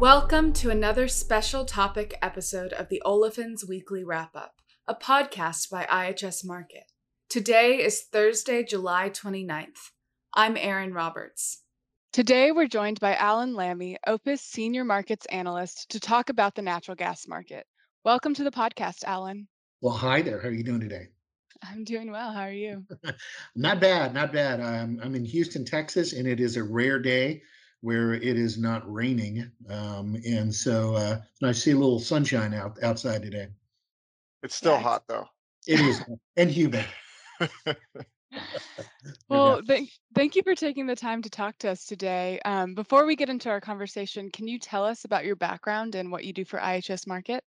Welcome to another special topic episode of the Olefins Weekly Wrap Up, a podcast by IHS Markit. Today is Thursday, July 29th. I'm Erin Roberts. Today, we're joined by Alan Lamy, OPIS Senior Markets Analyst, to talk about the natural gas market. Welcome to the podcast, Alan. Well, hi there. How are you doing today? I'm doing well. How are you? not bad, not bad. I'm, I'm in Houston, Texas, and it is a rare day where it is not raining. Um, and so uh, I see a little sunshine out outside today. It's still Yeah, hot though. It is and humid. Well, thank, thank you for taking the time to talk to us today. Um, before we get into our conversation, can you tell us about your background and what you do for IHS Markit?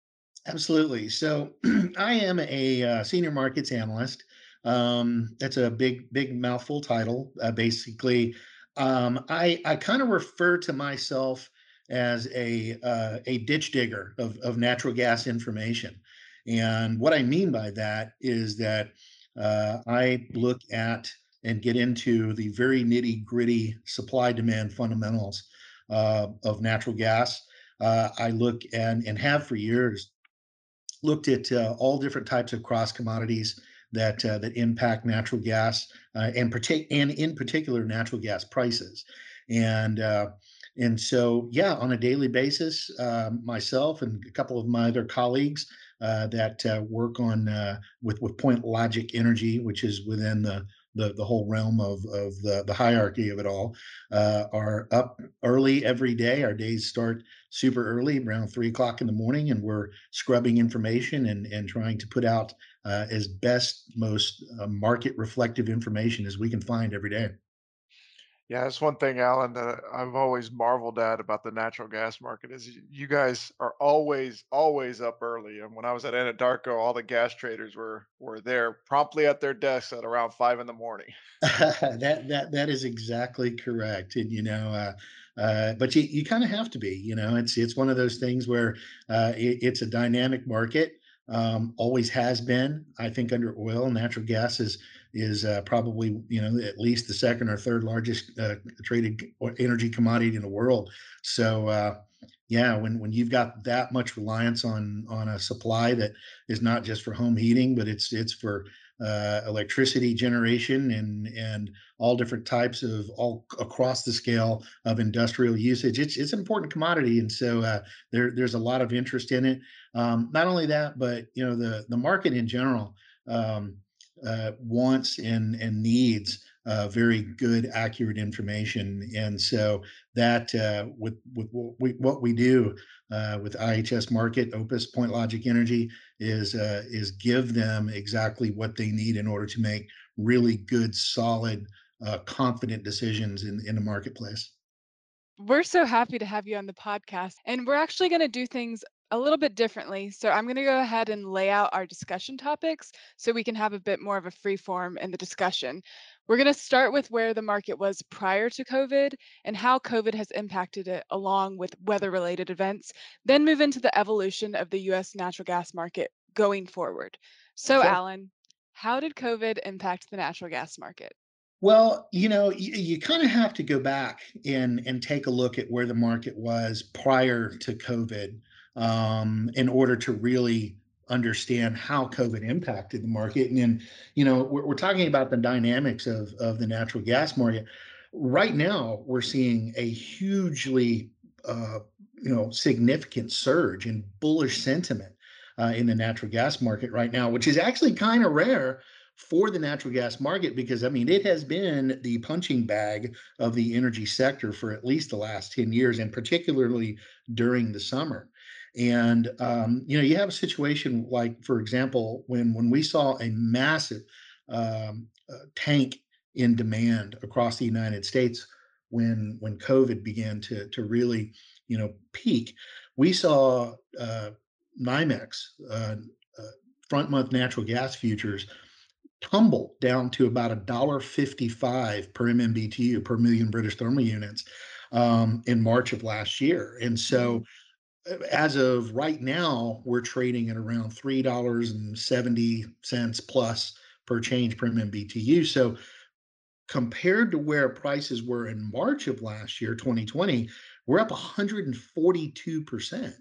Absolutely. So I am a uh, senior markets analyst. Um, that's a big, big mouthful title. Uh, basically, um, I I kind of refer to myself as a uh, a ditch digger of of natural gas information, and what I mean by that is that uh, I look at and get into the very nitty gritty supply demand fundamentals uh, of natural gas. Uh, I look and and have for years looked at uh, all different types of cross commodities that uh, that impact natural gas uh, and partic- and in particular natural gas prices and uh, and so yeah on a daily basis uh, myself and a couple of my other colleagues uh, that uh, work on uh, with with PointLogic Energy which is within the the, the whole realm of, of the, the hierarchy of it all uh, are up early every day. Our days start super early, around three o'clock in the morning, and we're scrubbing information and, and trying to put out uh, as best, most uh, market reflective information as we can find every day. Yeah, that's one thing, Alan, that I've always marveled at about the natural gas market is you guys are always, always up early. And when I was at Anadarko, all the gas traders were were there promptly at their desks at around five in the morning. that that that is exactly correct, and you know, uh, uh, but you you kind of have to be. You know, it's it's one of those things where uh, it, it's a dynamic market. Um, always has been. I think under oil, natural gas is is uh, probably you know at least the second or third largest uh, traded energy commodity in the world. So uh, yeah, when when you've got that much reliance on on a supply that is not just for home heating, but it's it's for uh, electricity generation and and all different types of all across the scale of industrial usage. It's it's an important commodity, and so uh, there there's a lot of interest in it. Um, not only that, but you know the the market in general um, uh, wants and and needs uh, very good, accurate information, and so that uh, with with what we what we do uh, with IHS Markit, OPIS, Point Logic Energy is uh, is give them exactly what they need in order to make really good, solid, uh, confident decisions in in the marketplace. We're so happy to have you on the podcast, and we're actually going to do things a little bit differently. So I'm going to go ahead and lay out our discussion topics so we can have a bit more of a free form in the discussion. We're going to start with where the market was prior to COVID and how COVID has impacted it along with weather related events, then move into the evolution of the US natural gas market going forward. So, Sure. Alan, how did COVID impact the natural gas market? Well, you know, you, you kind of have to go back and and take a look at where the market was prior to COVID um, in order to really understand how COVID impacted the market. And then, you know, we're, we're talking about the dynamics of of the natural gas market. Right now, we're seeing a hugely, uh, you know, significant surge in bullish sentiment uh, in the natural gas market right now, which is actually kind of rare for the natural gas market because I mean it has been the punching bag of the energy sector for at least the last 10 years and particularly during the summer. And um, you know, you have a situation like, for example, when when we saw a massive um, uh, tank in demand across the United States when when COVID began to to really you know peak, we saw uh, NYMEX uh, uh, front month natural gas futures tumble down to about a dollar fifty-five per MMBTU per million British thermal units um, in March of last year. And so, Mhm. uh, as of right now, we're trading at around three dollars and seventy cents plus per change per MMBTU. So, compared to where prices were in March of last year, 2020, we're up 142%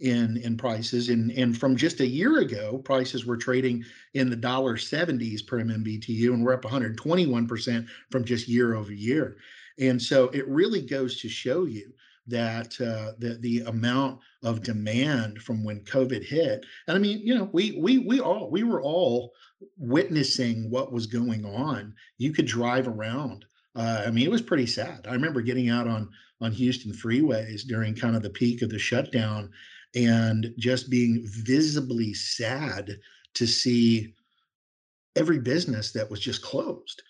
in in prices and and from just a year ago prices were trading in the dollar 70s per MMBTU and we're up 121% from just year over year and so it really goes to show you that uh, the the amount of demand from when COVID hit, and I mean, you know, we we we all we were all witnessing what was going on. You could drive around. Uh, I mean, it was pretty sad. I remember getting out on on Houston freeways during kind of the peak of the shutdown, and just being visibly sad to see every business that was just closed.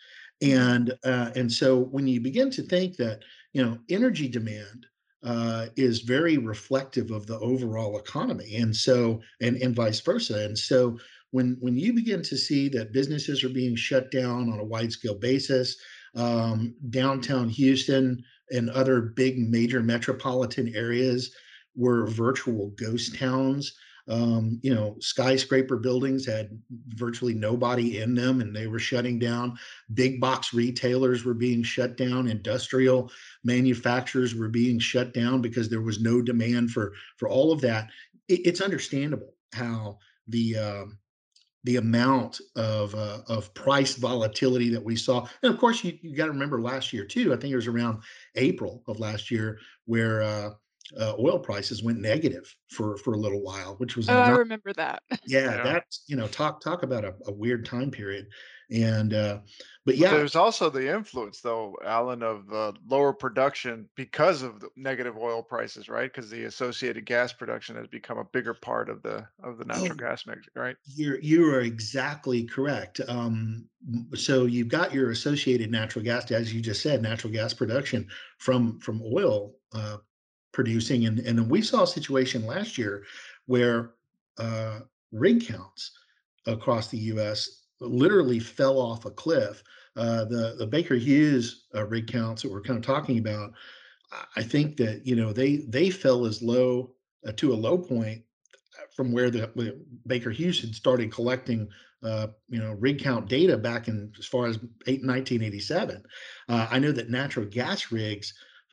And uh, and so when you begin to think that you know energy demand uh, is very reflective of the overall economy, and so and and vice versa. And so when when you begin to see that businesses are being shut down on a wide scale basis, um, downtown Houston and other big major metropolitan areas were virtual ghost towns um, you know, skyscraper buildings had virtually nobody in them and they were shutting down. Big box retailers were being shut down. Industrial manufacturers were being shut down because there was no demand for for all of that. It, it's understandable how the um, the amount of uh, of price volatility that we saw, and of course, you, you got to remember last year too. I think it was around April of last year where uh, uh, oil prices went negative for for a little while, which was Oh, I remember that. yeah, Yeah. that's you know talk talk about a, a weird time period, and uh, but But yeah, there's also the influence, though, Alan, of the lower production because of the negative oil prices, right? Because the associated gas production has become a bigger part of the of the oh, natural gas mix, right? you're you are exactly correct. Um, so you've got your associated natural gas, as you just said, natural gas production from from oil uh, producing, and and we saw a situation last year where uh, rig counts across the U.S. literally fell off a cliff. Uh, the the Baker Hughes uh, rig counts that we're kind of talking about, I think that you know they they fell as low uh, to a low point from where the where Baker Hughes had started collecting uh, you know rig count data back in as far as eight, 1987. Uh, I know that natural gas rigs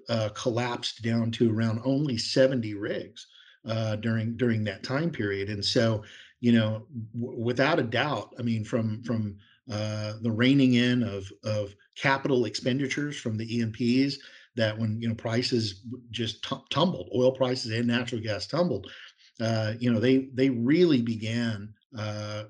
uh, collapsed down to around only 70 rigs uh, during during that time period, and so you know w- without a doubt, I mean from from uh, the reining in of of capital expenditures from the E&Ps that when you know prices just tu- tumbled, oil prices and natural gas tumbled uh, you know, they they really began uh,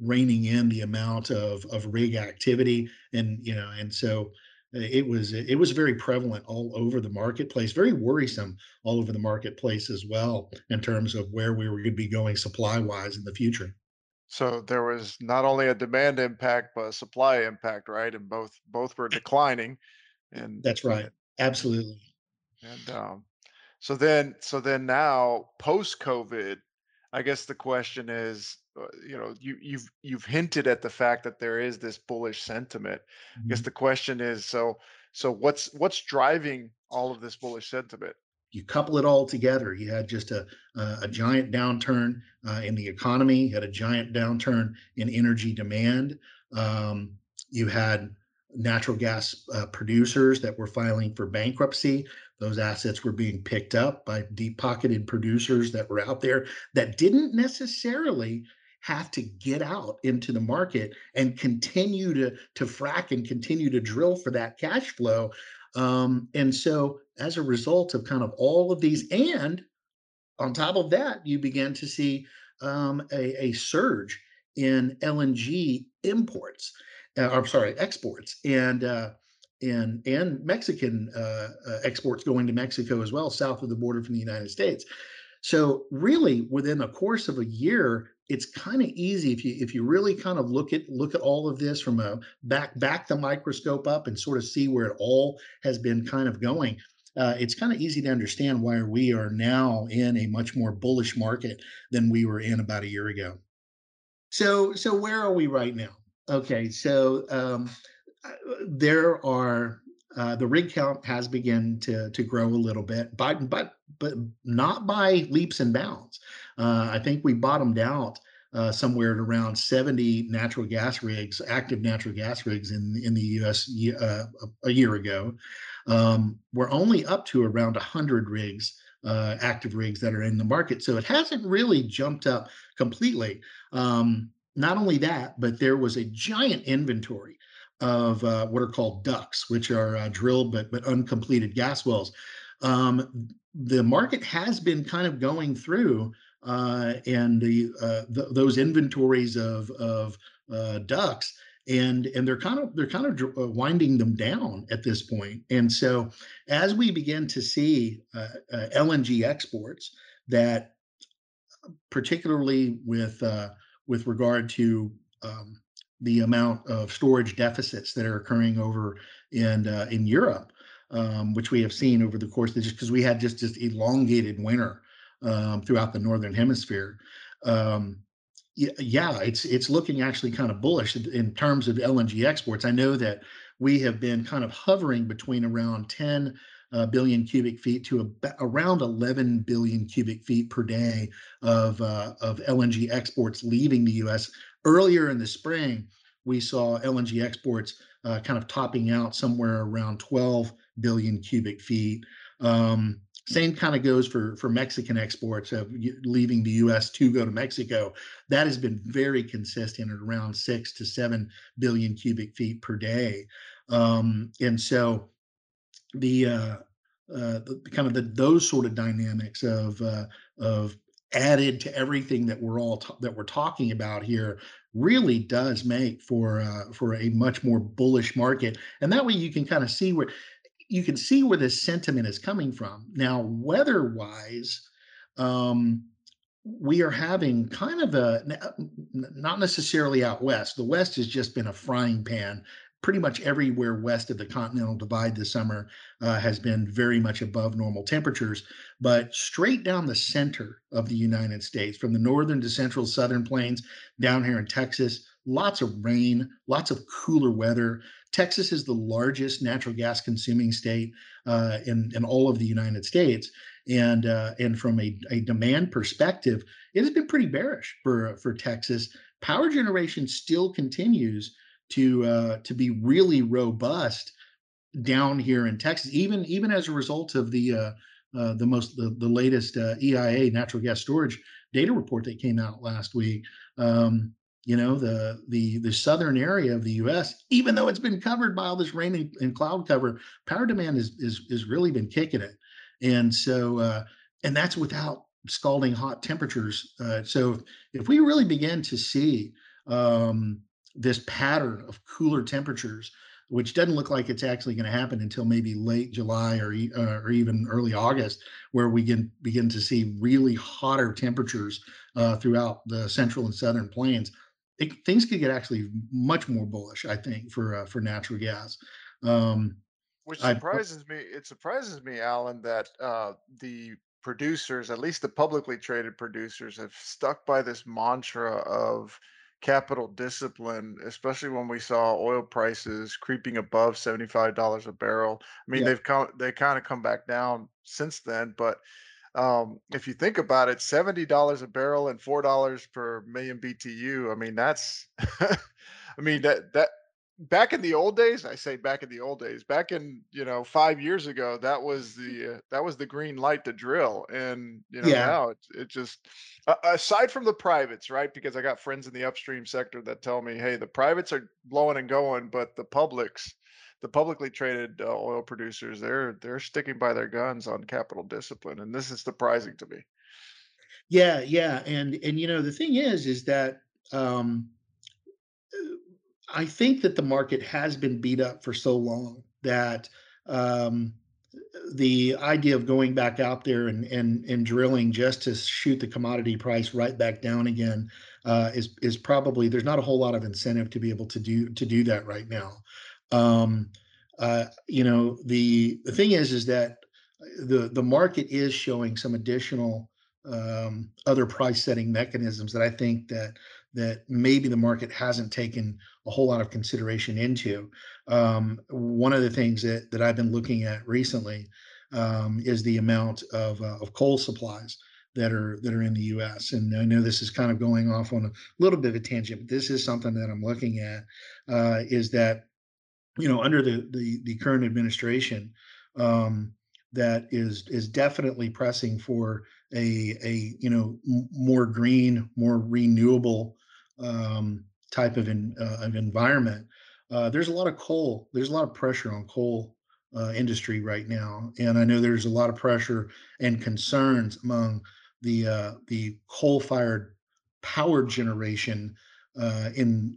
reining in the amount of of rig activity, and you know, and so it was it was very prevalent all over the marketplace, very worrisome all over the marketplace as well in terms of where we were going to be going supply wise in the future. So there was not only a demand impact, but a supply impact, right? And both both were declining, and That's right, absolutely. and um, So then, so then now post COVID, I guess the question is, uh, you know, you you've you've hinted at the fact that there is this bullish sentiment. I guess Mhm. the question is, so so what's what's driving all of this bullish sentiment? you couple it all together, you had just a a, a giant downturn uh, in the economy, you had a giant downturn in energy demand. Um, you had natural gas uh, producers that were filing for bankruptcy. Those assets were being picked up by deep pocketed producers that were out there that didn't necessarily have to get out into the market and continue to to frack and continue to drill for that cash flow um, and so, as a result of kind of all of these, and on top of that, you began to see um, a, a surge in LNG imports. Uh, I'm sorry, exports, and uh, and and Mexican uh, uh, exports going to Mexico as well, south of the border from the United States. So really, within the course of a year, it's kind of easy if you if you really kind of look at look at all of this from a back back the microscope up and sort of see where it all has been kind of going. Uh, it's kind of easy to understand why we are now in a much more bullish market than we were in about a year ago. So so where are we right now? Okay, so um, uh, there are uh, the rig count has begun to to grow a little bit, but but but not by leaps and bounds. Uh, I think we bottomed out uh, somewhere at around 70 natural gas rigs, active natural gas rigs in in the U.S. Uh, a year ago. Um, we're only up to around 100 rigs, uh, active rigs that are in the market. So it hasn't really jumped up completely. Um, not only that, but there was a giant inventory of uh, what are called DUCs, which are uh, drilled but but uncompleted gas wells. Um, the market has been kind of going through uh, and the, uh, those inventories of of uh, DUCs and and they're kind of they're kind of uh, winding them down at this point. and so as we begin to see uh, uh, lng exports that particularly with uh, with regard to um, the amount of storage deficits that are occurring over in in Europe, um, which we have seen over the course of just because we had just just elongated winter um, throughout the northern hemisphere. Um, yeah, it's it's looking actually kind of bullish in terms of LNG exports. I know that we have been kind of hovering between around 10 uh, billion cubic feet to around 11 billion cubic feet per day of uh, of LNG exports leaving the U.S. Earlier in the spring, we saw LNG exports uh, kind of topping out somewhere around 12 billion cubic feet. Um, same kind of goes for for Mexican exports of leaving the U.S. to go to Mexico. That has been very consistent at around six to seven billion cubic feet per day, um, and so the, uh, uh, the kind of the those sort of dynamics of uh, of added to everything that we're all that we're talking about here really does make for uh, for a much more bullish market and that way you can kind of see where you can see where this sentiment is coming from. Now, weather wise, um, we are having kind of a not necessarily out west. The west has just been a frying pan. Pretty much everywhere west of the continental divide this summer uh, has been very much above normal temperatures. But straight down the center of the United States, from the northern to central southern plains down here in Texas, lots of rain, lots of cooler weather. Texas is the largest natural gas consuming state uh, in in all of the United States, and uh, and from a, a demand perspective, it has been pretty bearish for for Texas. Power generation still continues to uh, to be really robust down here in Texas, even even as a result of the uh, uh, the most the, the latest uh, EIA natural gas storage data report that came out last week. Um, you know the the the southern area of the U.S. Even though it's been covered by all this rain and, and cloud cover, power demand is is is really been kicking it, and so uh, and that's without scalding hot temperatures. Uh, so if we really begin to see um, this pattern of cooler temperatures, which doesn't look like it's actually going to happen until maybe late July or uh, or even early August, where we can begin to see really hotter temperatures uh, throughout the central and southern plains it, things could get actually much more bullish, I think, for uh, for natural gas. Um, Which surprises I, me. It surprises me, Alan, that uh, the producers, at least the publicly traded producers, have stuck by this mantra of capital discipline, especially when we saw oil prices creeping above $75 a barrel. I mean, yeah. they've come they kind of come back down since then, but um, if you think about it, seventy dollars a barrel and four dollars per million BTU. I mean, that's, I mean that that back in the old days. I say back in the old days. Back in you know five years ago, that was the uh, that was the green light to drill, and you know yeah. now it it just uh, aside from the privates, right? Because I got friends in the upstream sector that tell me, hey, the privates are blowing and going, but the publics the publicly traded uh, oil producers they're they're sticking by their guns on capital discipline and this is surprising to me yeah yeah and and you know the thing is is that um i think that the market has been beat up for so long that um the idea of going back out there and and and drilling just to shoot the commodity price right back down again uh, is is probably there's not a whole lot of incentive to be able to do to do that right now. Um, uh, you know, the the thing is, is that the the market is showing some additional um, other price setting mechanisms that I think that that maybe the market hasn't taken a whole lot of consideration into. Um, one of the things that that I've been looking at recently um, is the amount of uh, of coal supplies that are that are in the U.S. And I know this is kind of going off on a little bit of a tangent, but this is something that I'm looking at. Uh, is that you know under the the, the current administration um, that is is definitely pressing for a a you know more green, more renewable um, type of in, uh, of environment. Uh, there's a lot of coal. There's a lot of pressure on coal uh, industry right now, and I know there's a lot of pressure and concerns among the uh, the coal-fired power generation uh, in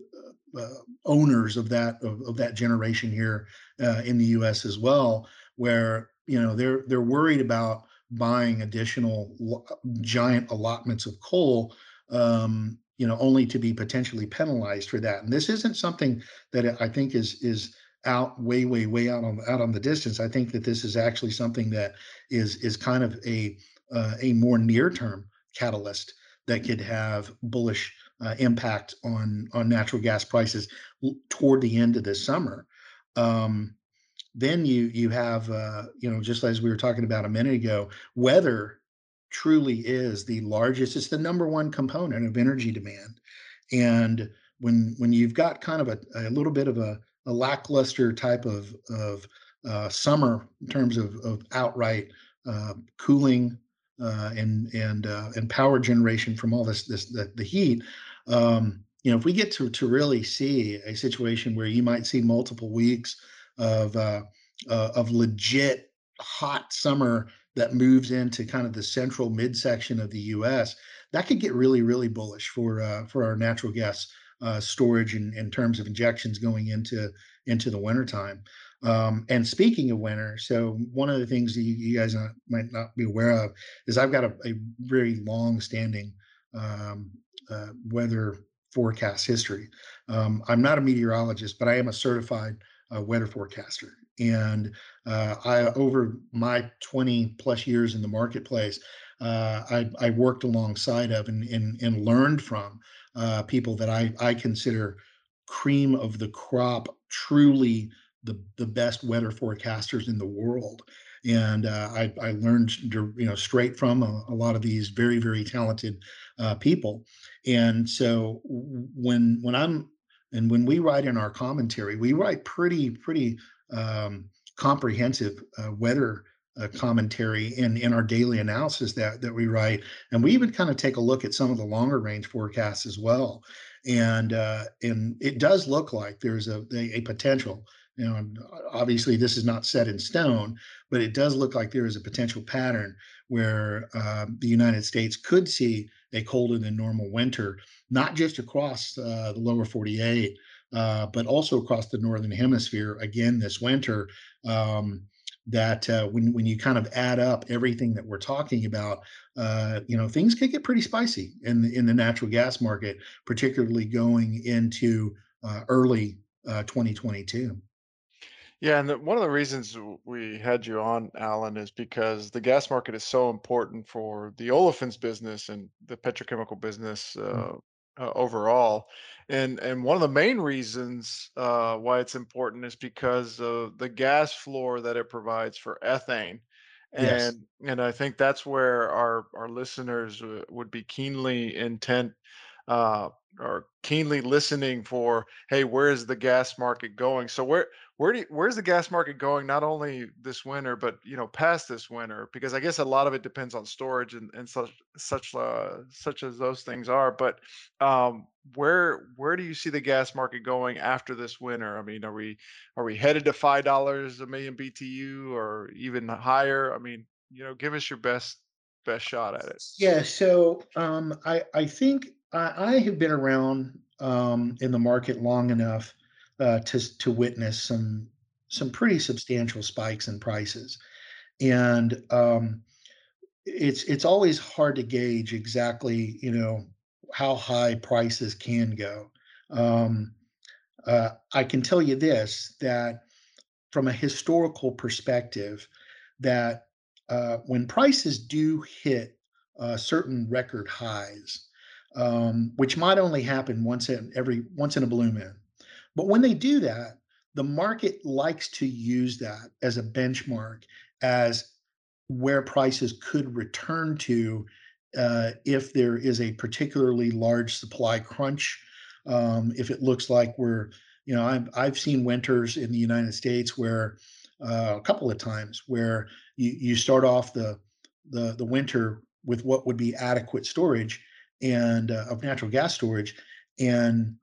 owners of that of, of, that generation here uh, in the U.S. as well, where you know they're they're worried about buying additional lo- giant allotments of coal um, you know only to be potentially penalized for that and this isn't something that i think is is out way way way out on out on the distance i think that this is actually something that is is kind of a uh, a more near term catalyst that could have bullish uh, impact on on natural gas prices toward the end of this summer. Um, then you you have uh, you know just as we were talking about a minute ago weather truly is the largest it's the number one component of energy demand. And when when you've got kind of a, a little bit of a, a lackluster type of of uh, summer in terms of, of outright uh, cooling uh, and and uh, and power generation from all this this the, the heat um, you know if we get to to really see a situation where you might see multiple weeks of uh, uh, of legit hot summer that moves into kind of the central midsection of the U.S., that could get really, really bullish for uh, for our natural gas storage in, in terms of injections going into into the wintertime. Um, and speaking of winter, so one of the things that you, you guys not, might not be aware of is I've got a, a very long-standing um, uh, weather forecast history. Um, I'm not a meteorologist, but I am a certified uh, weather forecaster. And uh, I, over my 20 plus years in the marketplace, uh, I, I, worked alongside of and, and, and learned from uh, people that I, I consider cream of the crop, truly the, the best weather forecasters in the world. And uh, I, I, learned, you know, straight from a, a, lot of these very, very talented uh, people. And so when when I'm and when we write in our commentary, we write pretty pretty um, comprehensive uh, weather uh, commentary in in our daily analysis that that we write, and we even kind of take a look at some of the longer range forecasts as well. And uh, and it does look like there's a a, a potential. You know, obviously this is not set in stone, but it does look like there is a potential pattern where uh, the United States could see a colder than normal winter, not just across uh, the lower 48, uh, but also across the northern hemisphere again this winter. Um, that uh, when when you kind of add up everything that we're talking about, uh, you know, things can get pretty spicy in the, in the natural gas market, particularly going into uh, early 2022. Yeah, and the, one of the reasons we had you on, Alan, is because the gas market is so important for the olefins business and the petrochemical business mm. uh, uh, overall. And and one of the main reasons uh, why it's important is because of the gas floor that it provides for ethane. Yes. And and I think that's where our our listeners uh, would be keenly intent uh, or keenly listening for, hey, where is the gas market going? So where where do you, where's the gas market going? Not only this winter, but you know, past this winter, because I guess a lot of it depends on storage and, and such such uh, such as those things are. But um, where where do you see the gas market going after this winter? I mean, are we are we headed to five dollars a million BTU or even higher? I mean, you know, give us your best best shot at it. Yeah. So um, I I think I, I have been around um, in the market long enough uh, to to witness some some pretty substantial spikes in prices, and um, it's it's always hard to gauge exactly you know how high prices can go. Um, uh, I can tell you this that from a historical perspective, that uh, when prices do hit uh, certain record highs, um, which might only happen once in every once in a blue moon. But when they do that, the market likes to use that as a benchmark as where prices could return to uh, if there is a particularly large supply crunch, um, if it looks like we're, you know, I've, I've seen winters in the United States where uh, a couple of times where you, you start off the, the, the winter with what would be adequate storage and uh, of natural gas storage. And,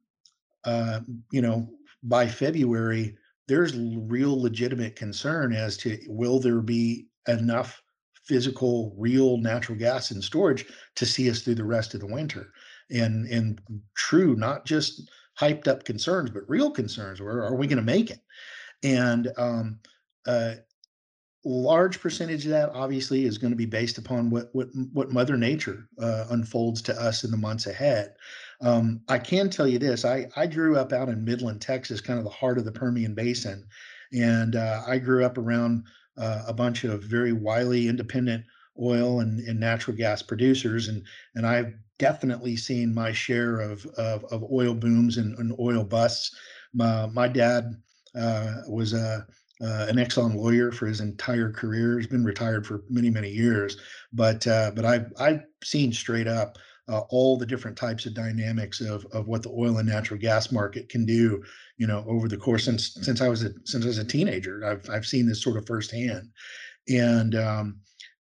uh, you know, by February, there's real legitimate concern as to will there be enough physical, real natural gas in storage to see us through the rest of the winter. And and true, not just hyped up concerns, but real concerns. Where are we going to make it? And um, uh, large percentage of that obviously is going to be based upon what what what Mother Nature uh, unfolds to us in the months ahead. Um, I can tell you this: I I grew up out in Midland, Texas, kind of the heart of the Permian Basin, and uh, I grew up around uh, a bunch of very wily independent oil and, and natural gas producers, and and I've definitely seen my share of of, of oil booms and, and oil busts. My, my dad uh, was a uh, an Exxon lawyer for his entire career. He's been retired for many, many years, but uh, but I've I've seen straight up uh, all the different types of dynamics of of what the oil and natural gas market can do. You know, over the course since since I was a since I was a teenager, I've I've seen this sort of firsthand, and um,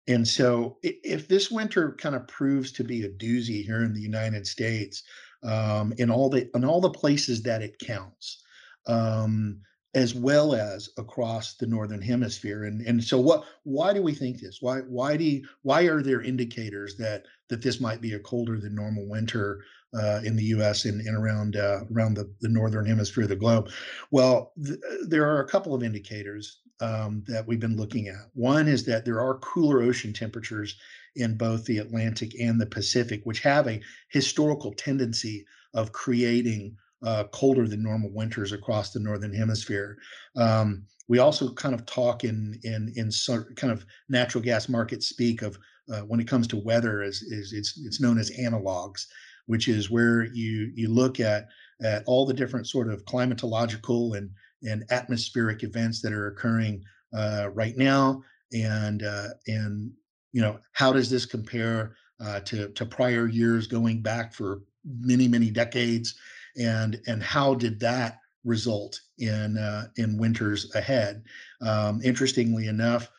and so if this winter kind of proves to be a doozy here in the United States, um, in all the in all the places that it counts. Um, as well as across the northern hemisphere and and so what why do we think this why why do you, why are there indicators that that this might be a colder than normal winter uh, in the U.S. and, and around uh, around the, the northern hemisphere of the globe well th- there are a couple of indicators um, that we've been looking at one is that there are cooler ocean temperatures in both the Atlantic and the Pacific which have a historical tendency of creating uh, colder than normal winters across the northern hemisphere. Um, we also kind of talk in in in kind of natural gas market speak of uh, when it comes to weather as is it's it's known as analogs, which is where you you look at at all the different sort of climatological and and atmospheric events that are occurring uh, right now, and uh, and you know how does this compare uh, to to prior years going back for many many decades and and how did that result in uh, in winters ahead? Um, interestingly enough,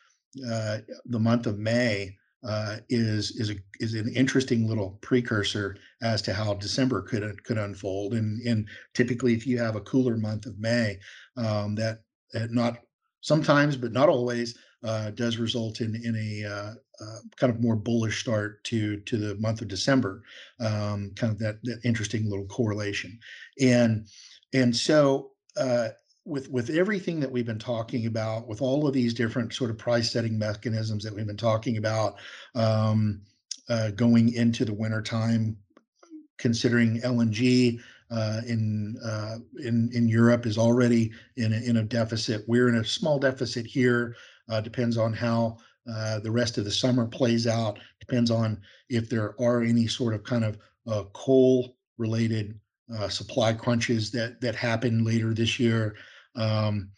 uh, the month of May uh, is is a is an interesting little precursor as to how December could could unfold. And and typically, if you have a cooler month of May, um, that, that not sometimes but not always uh, does result in in a uh, uh, kind of more bullish start to to the month of December. Um, kind of that that interesting little correlation, and and so uh, with with everything that we've been talking about, with all of these different sort of price setting mechanisms that we've been talking about, um, uh, going into the winter time, considering LNG. Uh, in uh, in in Europe is already in a, in a deficit. We're in a small deficit here. Uh, depends on how uh, the rest of the summer plays out. Depends on if there are any sort of kind of uh, coal related uh, supply crunches that that happen later this year. Um,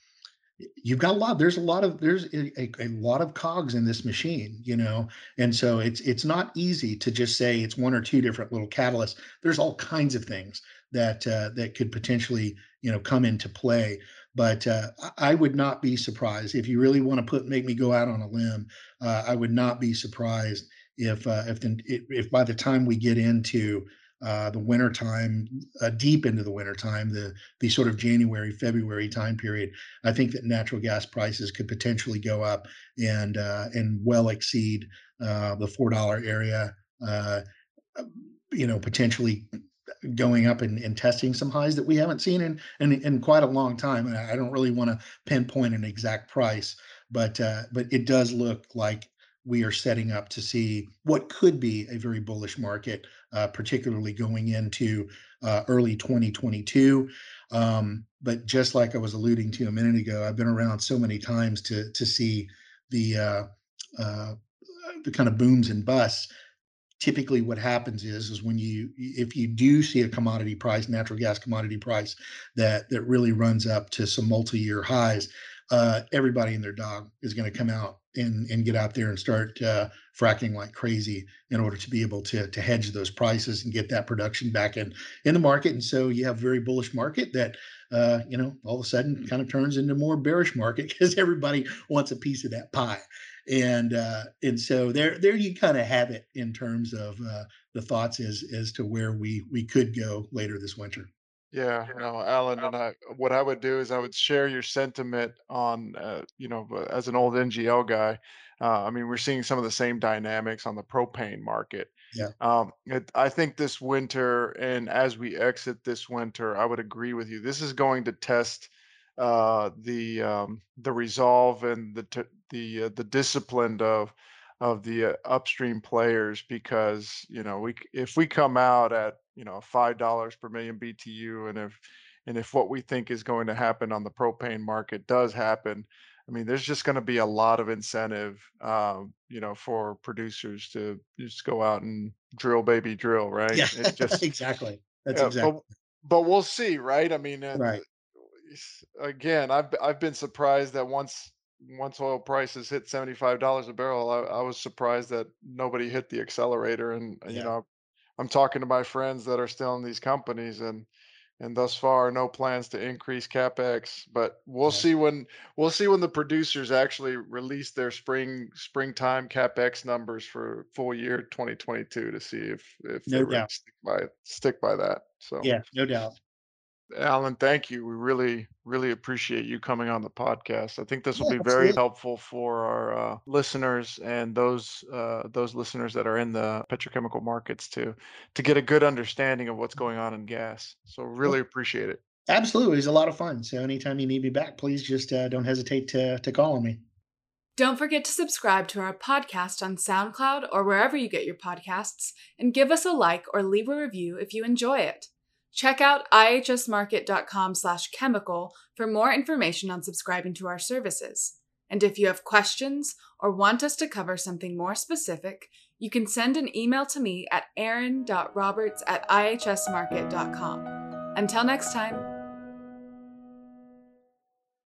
you've got a lot there's a lot of there's a, a, lot of cogs in this machine you know and so it's it's not easy to just say it's one or two different little catalysts there's all kinds of things that uh, that could potentially you know come into play but uh, I would not be surprised if you really want to put make me go out on a limb. Uh, I would not be surprised if uh, if the, if by the time we get into uh, the winter time, uh, deep into the winter time, the the sort of January February time period, I think that natural gas prices could potentially go up and uh, and well exceed uh, the four dollar area. Uh, you know, potentially going up and, and, testing some highs that we haven't seen in in, in quite a long time. And I don't really want to pinpoint an exact price, but uh, but it does look like we are setting up to see what could be a very bullish market, uh, particularly going into uh, early 2022. Um, but just like I was alluding to a minute ago, I've been around so many times to to see the uh, uh, the kind of booms and busts typically what happens is is when you if you do see a commodity price natural gas commodity price that that really runs up to some multi-year highs uh, everybody and their dog is going to come out and and get out there and start uh, fracking like crazy in order to be able to to hedge those prices and get that production back in in the market. And so you have a very bullish market that uh, you know all of a sudden kind of turns into more bearish market because everybody wants a piece of that pie. And uh, and so there there you kind of have it in terms of uh, the thoughts as as to where we we could go later this winter. Yeah, no, Alan and I, what I would do is I would share your sentiment on, uh, you know, as an old NGL guy. Uh, I mean, we're seeing some of the same dynamics on the propane market. Yeah. Um, it, I think this winter, and as we exit this winter, I would agree with you. This is going to test uh, the um, the resolve and the t- the uh, the discipline of of the uh, upstream players because you know we if we come out at you know five dollars per million BTU and if and if what we think is going to happen on the propane market does happen, I mean there's just going to be a lot of incentive um, you know for producers to just go out and drill baby drill right Yeah, just exactly. That's yeah, but exactly but we'll see right I mean right. Again, I've I've been surprised that once once oil prices hit seventy five dollars a barrel, I, I was surprised that nobody hit the accelerator. And uh, you know, I'm talking to my friends that are still in these companies, and and thus far, no plans to increase capex. But we'll Yeah. see when we'll see when the producers actually release their spring springtime capex numbers for full year 2022 to see if if No they really stick by stick by that. So. Yeah, no doubt. Alan, thank you. We really, really appreciate you coming on the podcast. I think this will Yeah, be very absolutely. helpful for our uh, listeners and those uh, those listeners that are in the petrochemical markets to to get a good understanding of what's going on in gas. So Yeah, really appreciate it. absolutely. it's a lot of fun. So anytime you need me back, please just uh, don't hesitate to to call on me. Don't forget to subscribe to our podcast on SoundCloud or wherever you get your podcasts, and give us a like or leave a review if you enjoy it. Check out ihsmarkit.com slash chemical for more information on subscribing to our services. And if you have questions or want us to cover something more specific, you can send an email to me at erin.roberts at ihsmarkit.com. Until next time.